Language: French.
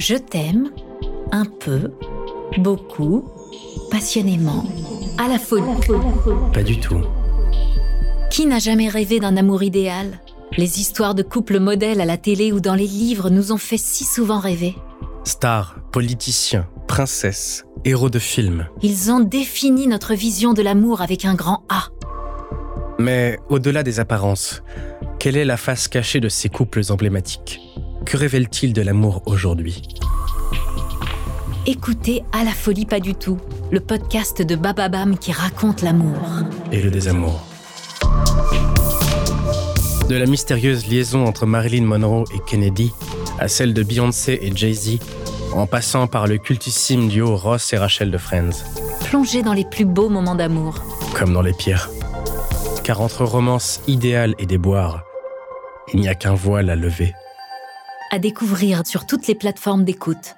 Je t'aime un peu, beaucoup, passionnément, à la folie. Pas du tout. Qui n'a jamais rêvé d'un amour idéal? Les histoires de couples modèles à la télé ou dans les livres nous ont fait si souvent rêver. Stars, politiciens, princesses, héros de films. Ils ont défini notre vision de l'amour avec un grand A. Mais au-delà des apparences, quelle est la face cachée de ces couples emblématiques? Que révèle-t-il de l'amour aujourd'hui Écoutez À la folie pas du tout, le podcast de Bababam qui raconte l'amour. Et le désamour. De la mystérieuse liaison entre Marilyn Monroe et Kennedy à celle de Beyoncé et Jay-Z, en passant par le cultissime duo Ross et Rachel de Friends. Plongez dans les plus beaux moments d'amour. Comme dans les pires. Car entre romance idéale et déboire, il n'y a qu'un voile à lever. À découvrir sur toutes les plateformes d'écoute.